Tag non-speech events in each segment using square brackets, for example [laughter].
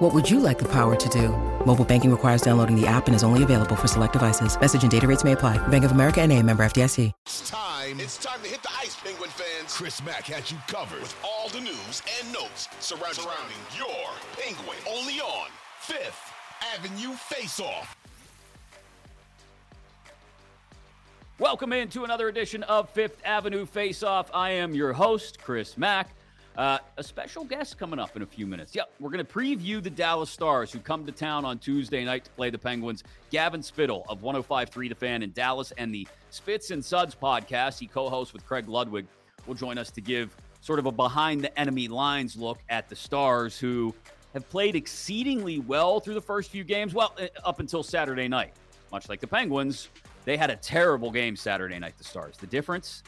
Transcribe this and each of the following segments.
What would you like the power to do? Mobile banking requires downloading the app and is only available for select devices. Message and data rates may apply. Bank of America and a member FDIC. It's time. It's time to hit the ice, Penguin fans. Chris Mack has you covered with all the news and notes surrounding, surrounding your Penguin. Only on Fifth Avenue Face Off. Welcome into another edition of Fifth Avenue Face Off. I am your host, Chris Mack. Uh, a special guest coming up in a few minutes. Yep, we're going to preview the Dallas Stars who come to town on Tuesday night to play the Penguins. Gavin Spittle of 105.3 The Fan in Dallas and the Spits and Suds podcast, he co hosts with Craig Ludwig, will join us to give sort of a behind the enemy lines look at the Stars who have played exceedingly well through the first few games, well, uh, up until Saturday night. Much like the Penguins, they had a terrible game Saturday night, the Stars. The difference,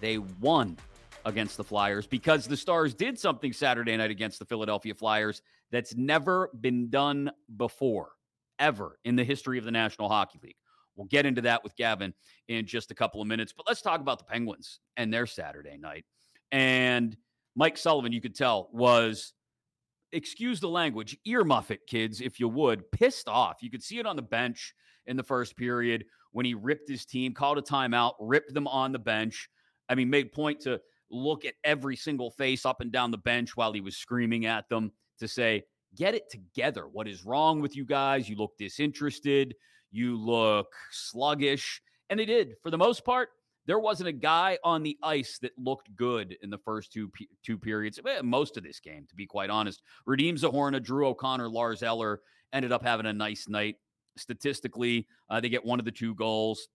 they won against the Flyers because the Stars did something Saturday night against the Philadelphia Flyers that's never been done before, ever in the history of the National Hockey League. We'll get into that with Gavin in just a couple of minutes, but let's talk about the Penguins and their Saturday night. And Mike Sullivan, you could tell, was, excuse the language, earmuff it, kids, if you would, pissed off. You could see it on the bench in the first period when he ripped his team, called a timeout, ripped them on the bench. I mean, made point to look at every single face up and down the bench while he was screaming at them to say, Get it together. What is wrong with you guys? You look disinterested. You look sluggish. And they did. For the most part, there wasn't a guy on the ice that looked good in the first two two periods. Eh, most of this game, to be quite honest. Radim Zohorna, Drew O'Connor, Lars Eller ended up having a nice night. Statistically, uh, they get one of the two goals.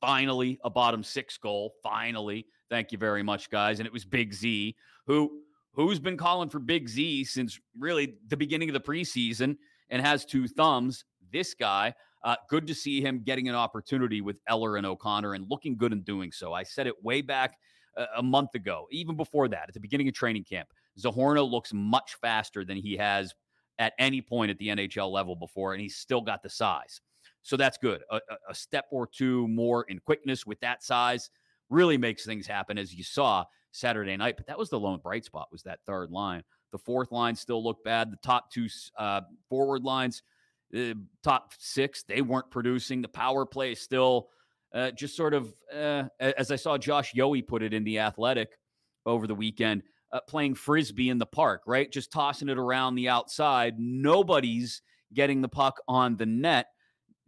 Finally, a bottom six goal. Finally, thank you very much, guys. And it was Big Z who who's been calling for Big Z since really the beginning of the preseason and has two thumbs. This guy, uh, good to see him getting an opportunity with Eller and O'Connor and looking good in doing so. I said it way back uh, a month ago, even before that, at the beginning of training camp. Zohorna looks much faster than he has at any point at the NHL level before, and he's still got the size. So that's good. A, a, step or two more in quickness with that size really makes things happen, as you saw Saturday night. But that was the lone bright spot was that third line. The fourth line still looked bad. The top two uh, forward lines, uh, top six, they weren't producing. The power play still uh, just sort of, uh, as I saw Josh Yohe put it in the Athletic over the weekend, uh, playing frisbee in the park, right? Just tossing it around the outside. Nobody's getting the puck on the net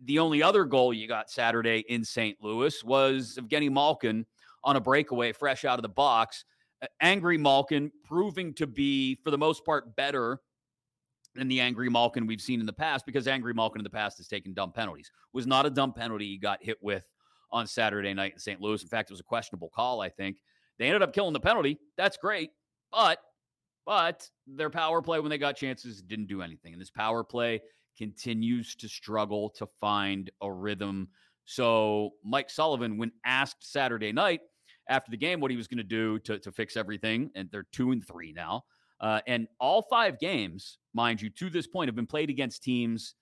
the only other goal you got Saturday in St. Louis was Evgeny Malkin on a breakaway fresh out of the box. Angry Malkin proving to be, for the most part, better than the angry Malkin we've seen in the past because angry Malkin in the past has taken dumb penalties. Was not a dumb penalty he got hit with on Saturday night in St. Louis. In fact, it was a questionable call, I think. They ended up killing the penalty. That's great. But but their power play when they got chances didn't do anything. And this power play continues to struggle to find a rhythm. So, Mike Sullivan, when asked Saturday night after the game what he was going to do to, fix everything, and they're two and three now, uh, and all five games, mind you, to this point, have been played against teams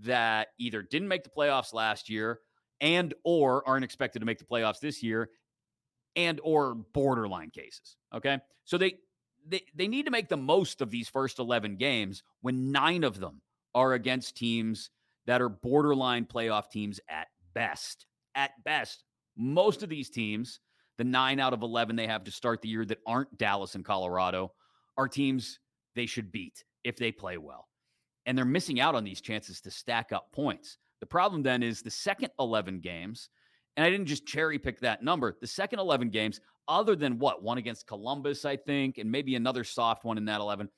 that either didn't make the playoffs last year and or aren't expected to make the playoffs this year and or borderline cases okay so they they, they need to make the most of these first 11 games when nine of them are against teams that are borderline playoff teams at best. At best, most of these teams, the nine out of 11 they have to start the year that aren't Dallas and Colorado, are teams they should beat if they play well. And they're missing out on these chances to stack up points. The problem then is the second 11 games, and I didn't just cherry pick that number, the second 11 games, other than what, one against Columbus, I think, and maybe another soft one in that 11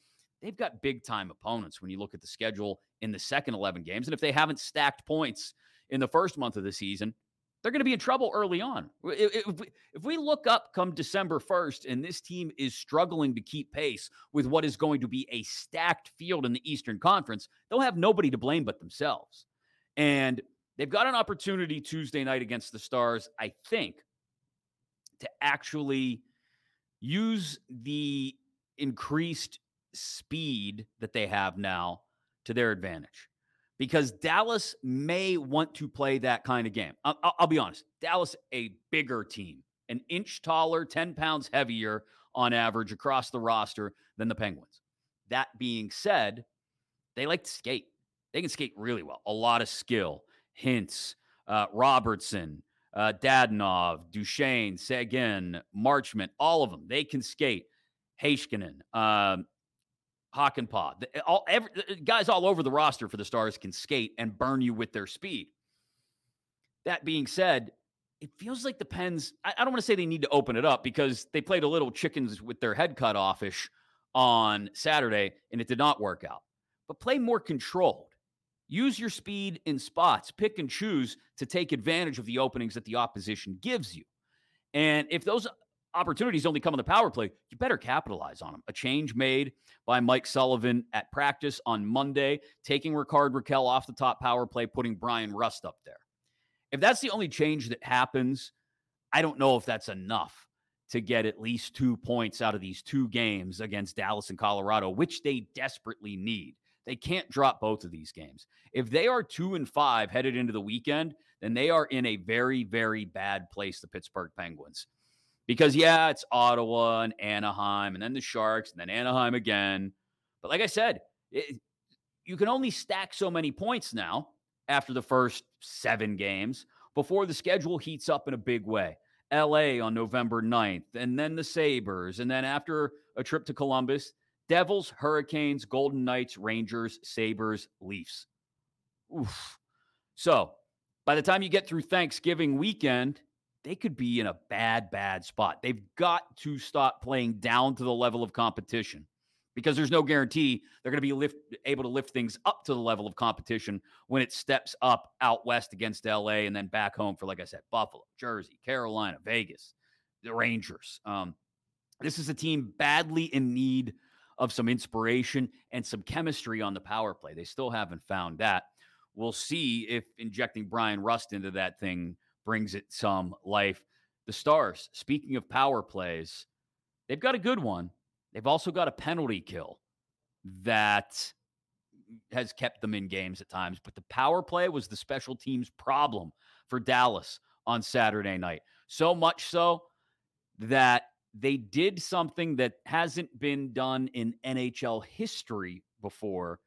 they've got big time opponents when you look at the schedule in the second 11 games. And if they haven't stacked points in the first month of the season, they're going to be in trouble early on. If we, look up come December 1st and this team is struggling to keep pace with what is going to be a stacked field in the Eastern Conference, they'll have nobody to blame but themselves. And they've got an opportunity Tuesday night against the Stars, I think, to actually use the increased speed that they have now to their advantage because Dallas may want to play that kind of game. I'll, I'll, be honest, Dallas, a bigger team, an inch taller, 10 pounds heavier on average across the roster than the Penguins. That being said, they like to skate. They can skate really well, a lot of skill. Hintz, uh, Robertson, uh, Dadonov, Duchene, Seguin, Marchment, all of them. They can skate. Heiskanen, um, Hakanpää, eh, all every, eh, eh, guys all over the roster for the Stars can skate and burn you with their speed. That being said, it feels like the Pens. I, I don't want to say they need to open it up because they played a little chickens with their head cut offish on Saturday and it did not work out. But play more controlled. Use your speed in spots, pick and choose to take advantage of the openings that the opposition gives you. And if those opportunities only come on the power play, you better capitalize on them. A change made by Mike Sullivan at practice on Monday, taking Rickard Rakell off the top power play, putting Bryan Rust up there. If that's the only change that happens, I don't know if that's enough to get at least two points out of these two games against Dallas and Colorado, which they desperately need. They can't drop both of these games. If they are two and five headed into the weekend, then they are in a very, very bad place, the Pittsburgh Penguins. Because, yeah, it's Ottawa and Anaheim, and then the Sharks, and then Anaheim again. But like I said, it, you can only stack so many points now after the first seven games before the schedule heats up in a big way. LA on November 9th, and then the Sabres. And then after a trip to Columbus, Devils, Hurricanes, Golden Knights, Rangers, Sabres, Leafs. Oof. So by the time you get through Thanksgiving weekend, they could be in a bad, bad spot. They've got to stop playing down to the level of competition because there's no guarantee they're going to be lift, able to lift things up to the level of competition when it steps up out west against LA and then back home for, like I said, Buffalo, Jersey, Carolina, Vegas, the Rangers. Um, this is a team badly in need of some inspiration and some chemistry on the power play. They still haven't found that. We'll see if injecting Bryan Rust into that thing brings it some life. The Stars, speaking of power plays, they've got a good one. They've also got a penalty kill that has kept them in games at times. But the power play was the special teams problem for Dallas on Saturday night. So much so that they did something that hasn't been done in NHL history before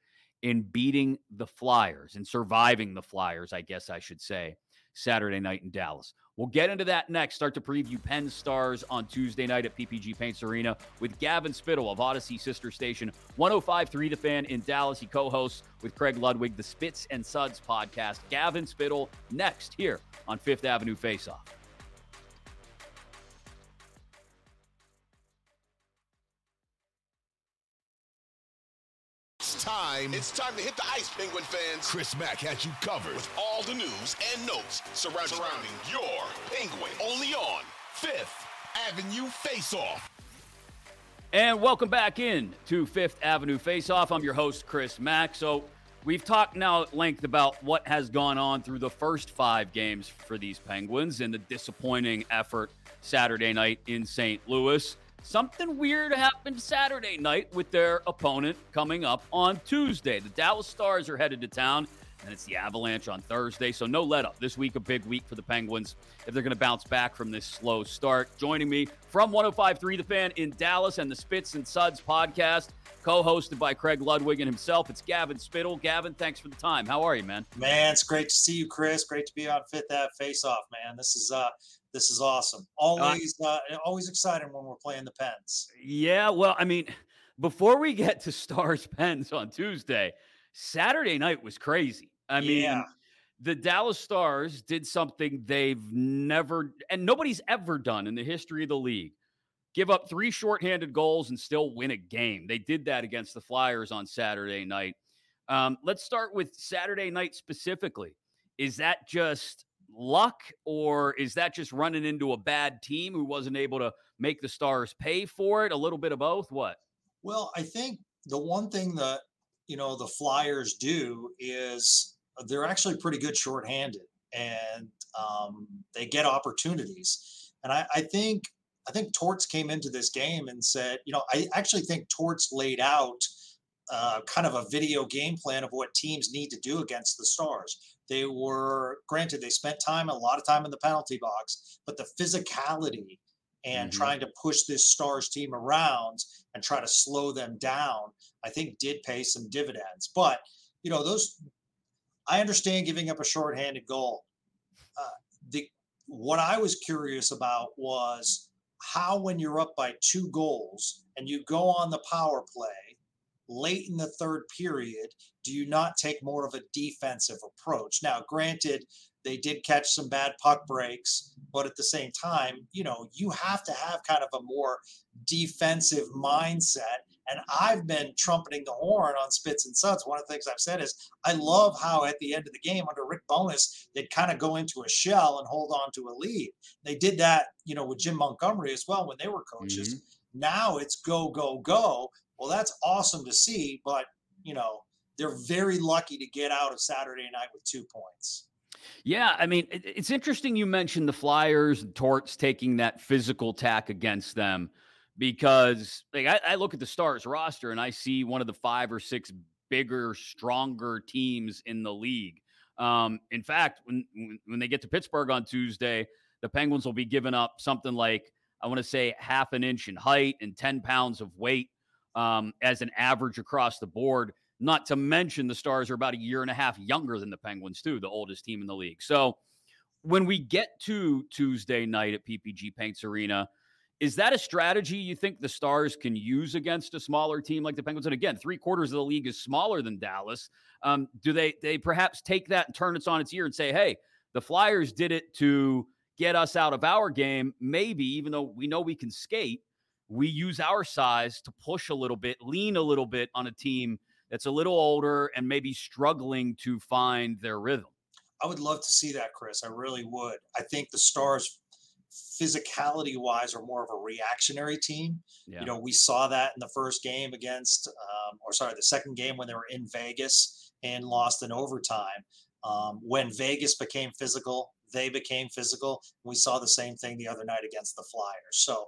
in beating the Flyers and surviving the Flyers, I guess I should say, Saturday night in Dallas. We'll get into that next. Start to preview Penn Stars on Tuesday night at PPG Paints Arena with Gavin Spittle of Audacy Sister Station 1053 The Fan in Dallas. He co hosts with Craig Ludwig the Spits and Suds podcast. Gavin Spittle next here on Fifth Avenue Faceoff. Time. It's time to hit the ice, Penguin fans. Chris Mack has you covered with all the news and notes surrounding, surrounding your Penguin. Only on Fifth Avenue Face-Off. And welcome back in to Fifth Avenue Face-Off. I'm your host, Chris Mack. So we've talked now at length about what has gone on through the first five games for these Penguins and the disappointing effort Saturday night in St. Louis. Something weird happened Saturday night with their opponent coming up on Tuesday. The Dallas Stars are headed to town, and it's the Avalanche on Thursday. So no let up. This week, a big week for the Penguins if they're going to bounce back from this slow start. Joining me from 105.3 The Fan in Dallas and the Spits and Suds podcast, co-hosted by Craig Ludwig and himself. It's Gavin Spittle. Gavin, thanks for the time. How are you, man? Man, it's great to see you, Chris. Great to be on Fifth Ave Face Off, man. This is uh this is awesome. Always, uh, always exciting when we're playing the Pens. Yeah, well, I mean, [laughs] before we get to Stars Pens on Tuesday, Saturday night was crazy. I mean, yeah. the Dallas Stars did something they've never and nobody's ever done in the history of the league. Give up three shorthanded goals and still win a game. They did that against the Flyers on Saturday night. Um, let's start with Saturday night specifically. Is that just luck, or is that just running into a bad team who wasn't able to make the Stars pay for it? A little bit of both. What? Well, I think the one thing that you know the Flyers do is they're actually pretty good shorthanded, and um, they get opportunities. And I, I think I think Torts came into this game and said, you know, I actually think Torts laid out uh, kind of a video game plan of what teams need to do against the Stars. They were granted they spent time a lot of time in the penalty box, but the physicality and mm-hmm. trying to push this Stars team around and try to slow them down, I think did pay some dividends. But you know, those I understand giving up a shorthanded goal. Uh, the what I was curious about was how, when you're up by two goals and you go on the power play late in the third period, do you not take more of a defensive approach? Now, granted, they did catch some bad puck breaks, but at the same time, you know, you have to have kind of a more defensive mindset. And I've been trumpeting the horn on Spits and Suds. One of the things I've said is I love how at the end of the game under Rick Bowness, they'd kind of go into a shell and hold on to a lead. They did that, you know, with Jim Montgomery as well when they were coaches. Mm-hmm. Now it's go, go, go. Well, that's awesome to see, but you know, they're very lucky to get out of Saturday night with two points. Yeah, I mean, it's interesting you mentioned the Flyers, and Torts taking that physical tack against them because like I, I, look at the Stars roster and I see one of the five or six bigger, stronger teams in the league. Um, in fact, when when they get to Pittsburgh on Tuesday, the Penguins will be giving up something like I want to say half an inch in height and ten pounds of weight um, as an average across the board. Not to mention the Stars are about a year and a half younger than the Penguins, too, the oldest team in the league. So when we get to Tuesday night at PPG Paints Arena, is that a strategy you think the Stars can use against a smaller team like the Penguins? And again, three quarters of the league is smaller than Dallas. Um, do they they perhaps take that and turn it on its ear and say, hey, the Flyers did it to get us out of our game? Maybe, even though we know we can skate, we use our size to push a little bit, lean a little bit on a team that's a little older and maybe struggling to find their rhythm. I would love to see that, Chris. I really would. I think the Stars, physicality wise, are more of a reactionary team. Yeah. You know, we saw that in the first game against, um, or sorry, the second game when they were in Vegas and lost in overtime. Um, when Vegas became physical, they became physical. We saw the same thing the other night against the Flyers. So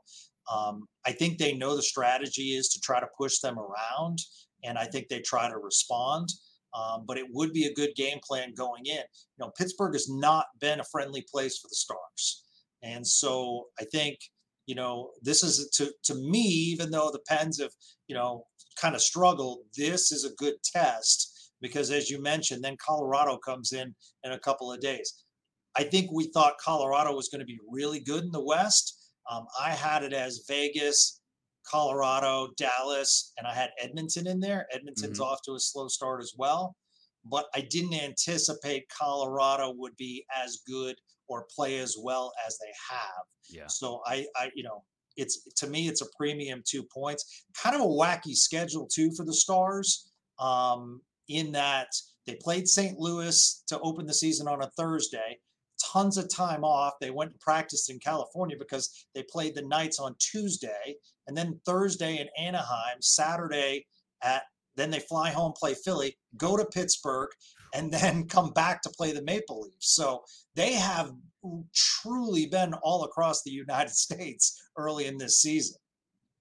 um, I think they know the strategy is to try to push them around, and I think they try to respond. Um, but it would be a good game plan going in. You know, Pittsburgh has not been a friendly place for the Stars, and so I think you know this is to to me, even though the Pens have you know kind of struggled, this is a good test because, as you mentioned, then Colorado comes in in a couple of days. I think we thought Colorado was going to be really good in the West um, I had it as Vegas, Colorado, Dallas, and I had Edmonton in there. Edmonton's mm-hmm. off to a slow start as well, but I didn't anticipate Colorado would be as good or play as well as they have. Yeah. So I, I, you know, it's to me, it's a premium two points. Kind of a wacky schedule too for the Stars. Um, in that they played St. Louis to open the season on a Thursday tons of time off. They went and practiced in California because they played the Knights on Tuesday and then Thursday in Anaheim, Saturday at then they fly home, play Philly, go to Pittsburgh, and then [laughs] come back to play the Maple Leafs. So they have truly been all across the United [laughs] States early in this season.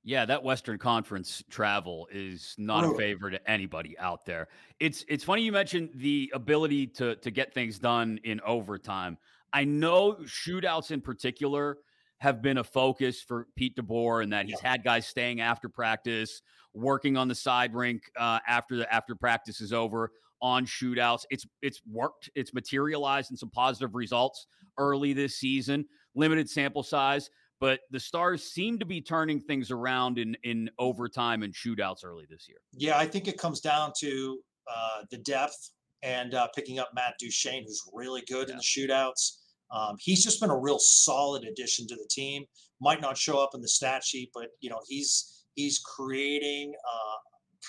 Yeah, that Western Conference travel is not a favor to anybody out there. It's it's funny you mentioned the ability to to get things done in overtime. I know shootouts in particular have been a focus for Pete DeBoer and that he's yeah. had guys staying after practice, working on the side rink uh, after the after practice is over on shootouts. It's it's worked. It's materialized in some positive results early this season. Limited sample size but the Stars seem to be turning things around in in overtime and shootouts early this year. Yeah, I think it comes down to uh, the depth and uh, picking up Matt Duchene, who's really good yeah. in the shootouts. Um, he's just been a real solid addition to the team. Might not show up in the stat sheet, but you know he's he's creating uh,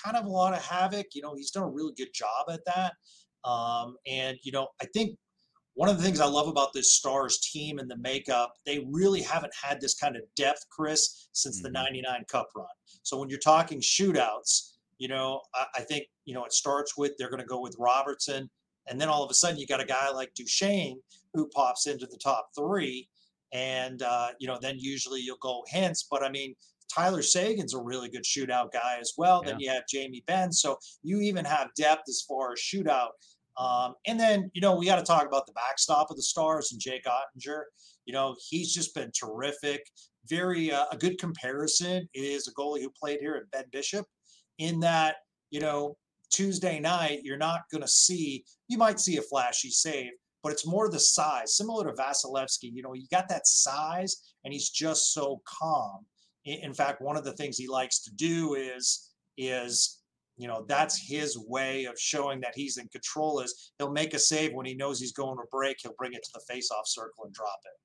kind of a lot of havoc. You know he's done a really good job at that. Um, and you know I think one of the things I love about this Stars team and the makeup, they really haven't had this kind of depth, Chris, since mm-hmm. the 99 Cup run. So when you're talking shootouts, you know, I, I think, you know, it starts with they're going to go with Robertson. And then all of a sudden you got a guy like Duchene who pops into the top three. And, uh, you know, then usually you'll go Hintz. But I mean, Tyler Seguin's a really good shootout guy as well. Yeah. Then you have Jamie Benn. So you even have depth as far as shootout. Um, and then, you know, we got to talk about the backstop of the Stars and Jake Oettinger. You know, he's just been terrific. Very, uh, a good comparison is a goalie who played here at Ben Bishop, in that, you know, Tuesday night, you're not going to see, you might see a flashy save, but it's more the size, similar to Vasilevskiy. You know, you got that size, and he's just so calm. In fact, one of the things he likes to do is, is you know that's his way of showing that he's in control is he'll make a save when he knows he's going to break he'll bring it to the face-off circle and drop it.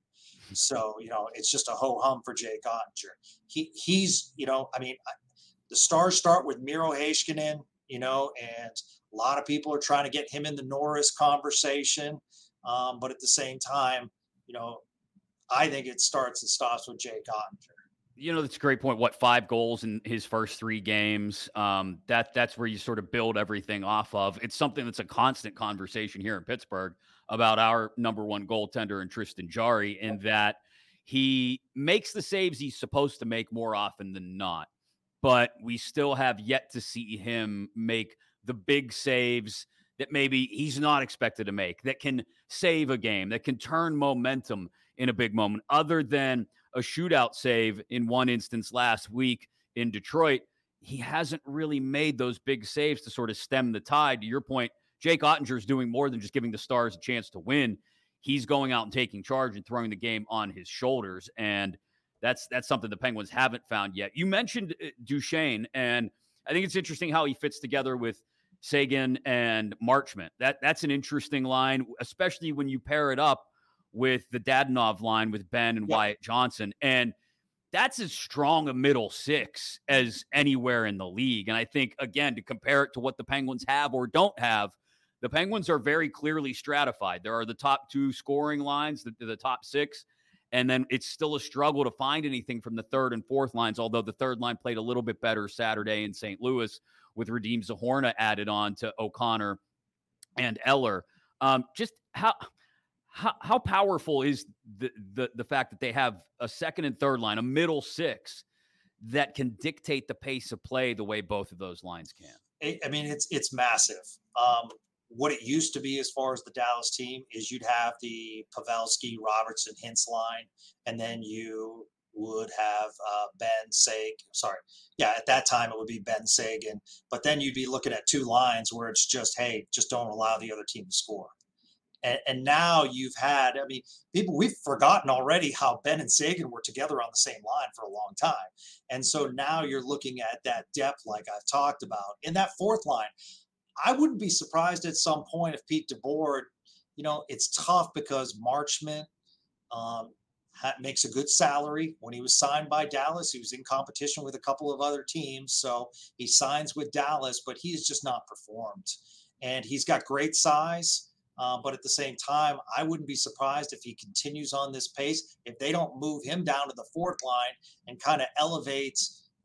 [laughs] So you know it's just a ho-hum for jake oettinger he he's you know i mean the stars start with miro heiskanen you know and a lot of people are trying to get him in the norris conversation um, but at the same time you know i think it starts and stops with jake oettinger you know, that's a great point. What five goals in his first three games? Um, that that's where you sort of build everything off of. It's something that's a constant conversation here in Pittsburgh about our number one goaltender and Tristan Jarry, in that he makes the saves he's supposed to make more often than not. But we still have yet to see him make the big saves that maybe he's not expected to make, that can save a game, that can turn momentum in a big moment, other than a shootout save in one instance last week in Detroit. He hasn't really made those big saves to sort of stem the tide. To your point, Jake Oettinger is doing more than just giving the Stars a chance to win. He's going out and taking charge and throwing the game on his shoulders, and that's that's something the Penguins haven't found yet. You mentioned uh, Duchene, and I think it's interesting how he fits together with Seguin and Marchment. That that's an interesting line, especially when you pair it up with the Dadonov line with Benn and Wyatt Johnston. And that's as strong a middle six as anywhere in the league. And I think, again, to compare it to what the Penguins have or don't have, the Penguins are very clearly stratified. There are the top two scoring lines, the, the top six, and then it's still a struggle to find anything from the third and fourth lines, although the third line played a little bit better Saturday in St. Louis with Radim Zohorna added on to O'Connor and Eller. Um, just how how, how powerful is the, the the fact that they have a second and third line, a middle six that can dictate the pace of play the way both of those lines can? I mean, it's it's massive. Um, what it used to be as far as the Dallas team is you'd have the Pavelski, Robertson, Hintz line, and then you would have uh, Benn Sag. Sorry, yeah, at that time it would be Benn Seguin. But then you'd be looking at two lines where it's just, hey, just don't allow the other team to score. And, and, now you've had, I mean, people, we've forgotten already how Benn and Seguin were together on the same line for a long time. And so now you're looking at that depth, like I've talked about. In that fourth line, I wouldn't be surprised at some point if Pete DeBoer, you know, it's tough because Marchment um, makes a good salary. When he was signed by Dallas, he was in competition with a couple of other teams. So he signs with Dallas, but he's just not performed. And he's got great size uh, but at the same time, I wouldn't be surprised if he continues on this pace. If they don't move him down to the fourth line and kind of elevate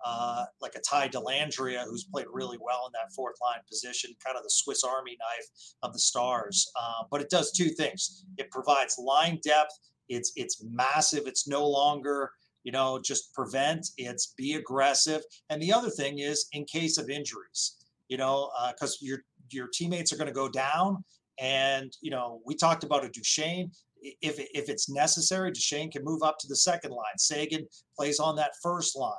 uh, like a Ty Dellandrea, who's played really well in that fourth line position, kind of the Swiss Army knife of the Stars. Uh, but it does two things: it provides line depth. It's it's massive. It's no longer you know just prevent. It's be aggressive. And the other thing is in case of injuries, you know, because uh, your your teammates are going to go down and, you know, we talked about a Duchene. If, if it's necessary, Duchene can move up to the second line. Seguin plays on that first line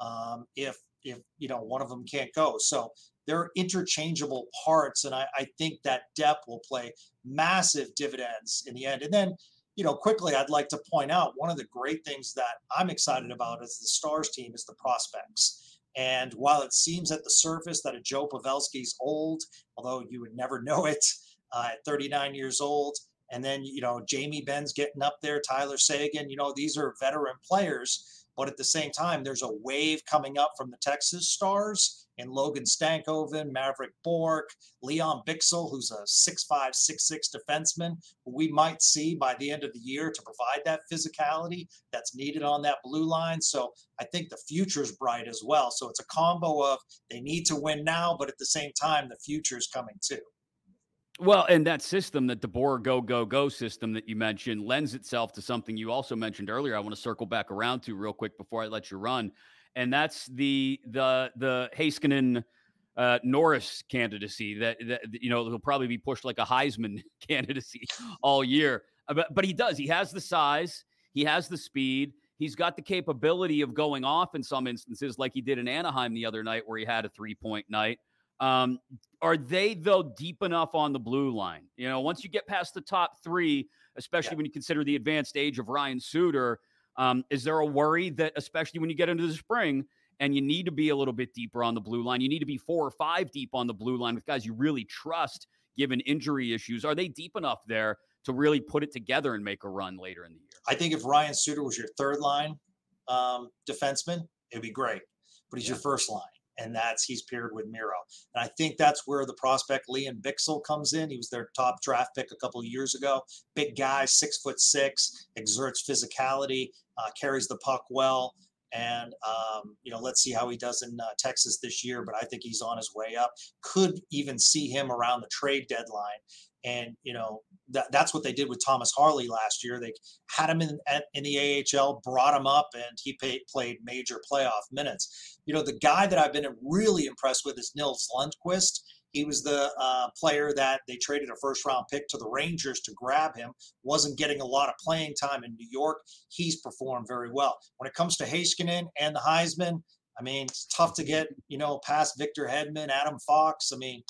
um, if, if, you know, one of them can't go. So they're interchangeable parts. And I, I think that depth will play massive dividends in the end. And then, you know, quickly, I'd like to point out one of the great things that I'm excited about as the Stars team is the prospects. And while it seems at the surface that a Joe Pavelski's old, although you would never [laughs] know it, uh, at 39 years old. And then, you know, Jamie Benn's getting up there, Tyler Seguin, you know, these are veteran players. But at the same time, there's a wave coming up from the Texas Stars and Logan Stankoven, Mavrik Bourque, Lian Bichsel, who's a 6'5, 6'6 defenseman, who we might see by the end of the year to provide that physicality that's needed on that blue line. So I think the future is bright as well. So it's a combo of they need to win now, but at the same time, the future is coming too. Well, and that system, that DeBoer go, go, go system that you mentioned, lends itself to something you also mentioned earlier. I want to circle back around to real quick before I let you run. And that's the the the Heiskanen uh, Norris candidacy that, that you know he'll probably be pushed like a Heisman [laughs] candidacy all year. Uh, but but he does. He has the size. He has the speed. He's got the capability of going off in some instances, like he did in Anaheim the other night, where he had a three point night. Um, are they though deep enough on the blue line? You know, once you get past the top three, especially yeah. when you consider the advanced age of Ryan Suter, um, is there a worry that, especially when you get into the spring, and you need to be a little bit deeper on the blue line. You need to be four or five deep on the blue line with guys you really trust given injury issues. Are they deep enough there to really put it together and make a run later in the year? I think if Ryan Suter was your third line um, defenseman, it'd be great. But he's yeah. your first line. And that's he's paired with Miro. And I think that's where the prospect Lian Bichsel comes in. He was their top draft pick a couple of years ago. Big guy, six foot six, exerts physicality, uh, carries the puck well. And um, you know, let's see how he does in uh, Texas this year. But I think he's on his way up. Could even see him around the trade deadline. And you know, that, that's what they did with Thomas Harley last year. They had him in in the AHL, brought him up, and he played major playoff minutes. You know, the guy that I've been really impressed with is Nils Lundkvist. He was the uh, player that they traded a first round pick to the Rangers to grab him. Wasn't getting a lot of playing time in New York. He's performed very well. When it comes to Heiskanen and the Heisman, I mean, it's tough to get, you know, past Victor Hedman, Adam Fox. I mean,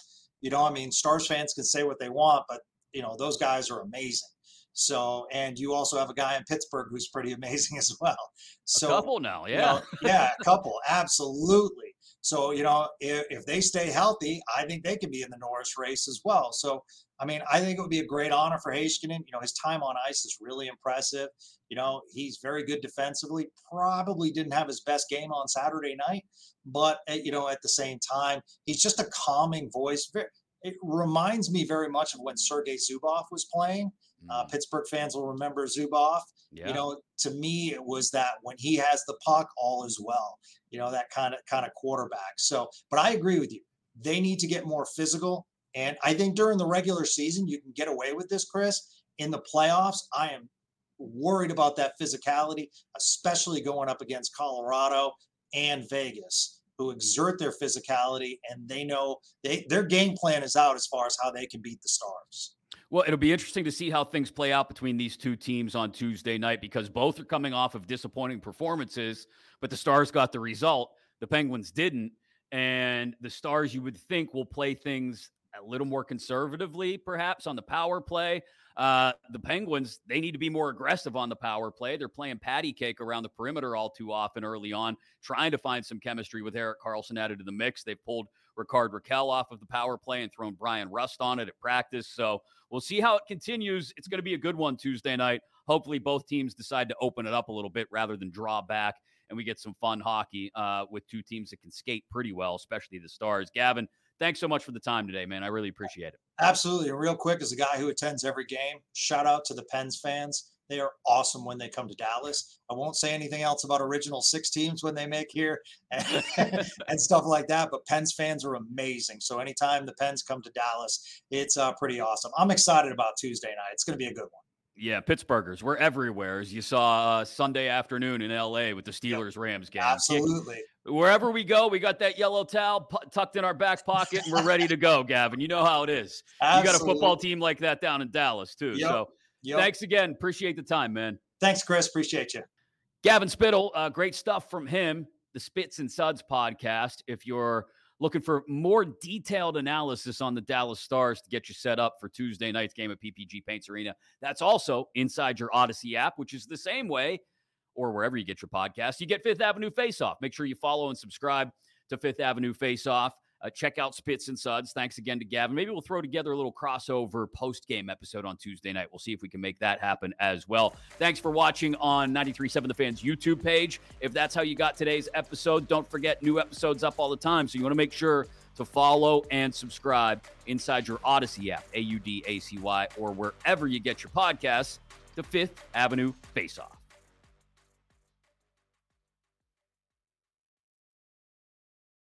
you know, I mean, Stars fans can say what they want, but, you know, those guys are amazing. So, and you also have a guy in Pittsburgh who's pretty [laughs] amazing as well. So, a couple now, yeah, you know, yeah, a couple, absolutely. So, you know, if, if they stay healthy, I think they can be in the Norris race as well. So, I mean, I think it would be a great honor for Heiskanen. You know, his time on ice is really impressive. You know, he's very good defensively. Probably didn't have his best game on Saturday night, but eh, you know, at the same time, he's just a calming voice. It reminds me very much of when Sergei Zubov was playing. Uh, mm. Pittsburgh fans will remember Zubov. Yeah. You know, to me, it was that when he has the puck, all is well. You know, that kind of kind of quarterback. So, but I agree with you. They need to get more physical. And I think during the regular season, you can get away with this, Chris. In the playoffs, I am worried about that physicality, especially going up against Colorado and Vegas, who exert their physicality and they know they their game plan is out as far as how they can beat the Stars. Well, it'll be interesting to see how things play out between these two teams on Tuesday night because both are coming off of disappointing performances, but the Stars got the result. The Penguins didn't. And the Stars, you would think, will play things a little more conservatively, perhaps on the power play. Uh, the Penguins, they need to be more aggressive on the power play. They're playing patty cake around the perimeter all too often early on, trying to find some chemistry with Erik Karlsson added to the mix. They've pulled Rickard Rakell off of the power play and thrown Bryan Rust on it at practice. So we'll see how it continues. It's going to be a good one Tuesday night. Hopefully, both teams decide to open it up a little bit rather than draw back, and we get some fun hockey uh, with two teams that can skate pretty well, especially the Stars. Gavin, thanks so much for the time today, man. I really appreciate it. Absolutely. Real quick, as a guy who attends every game, shout out to the Pens fans. They are awesome when they come to Dallas. I won't say anything else about original six teams when they make here and, [laughs] and stuff like that, but Pens fans are amazing. So anytime the Pens come to Dallas, it's uh, pretty awesome. I'm excited about Tuesday night. It's going to be a good one. Yeah, Pittsburghers. We're everywhere, as you saw uh, Sunday afternoon in LA with the Steelers Rams game. Absolutely. Wherever we go, we got that yellow towel p- tucked in our back pocket, and we're ready to go, Gavin. You know how it is. Absolutely. You got a football team like that down in Dallas too. Yep. So yep. thanks again. Appreciate the time, man. Thanks, Chris. Appreciate you. Gavin Spittle, uh, great stuff from him. The Spits and Suds podcast. If you're looking for more detailed analysis on the Dallas Stars to get you set up for Tuesday night's game at PPG Paints Arena. That's also inside your Audacy app, which is the same way or wherever you get your podcast. You get Fifth Avenue Face Off. Make sure you follow and subscribe to Fifth Avenue Face Off. Uh, check out Spits and Suds. Thanks again to Gavin. Maybe we'll throw together a little crossover post game episode on Tuesday night. We'll see if we can make that happen as well. Thanks for watching on 937 The Fans YouTube page. If that's how you got today's episode, don't forget new episodes up all the time. So you want to make sure to follow and subscribe inside your Audacy app, A U D A C Y, or wherever you get your podcasts, the Fifth Avenue Face Off.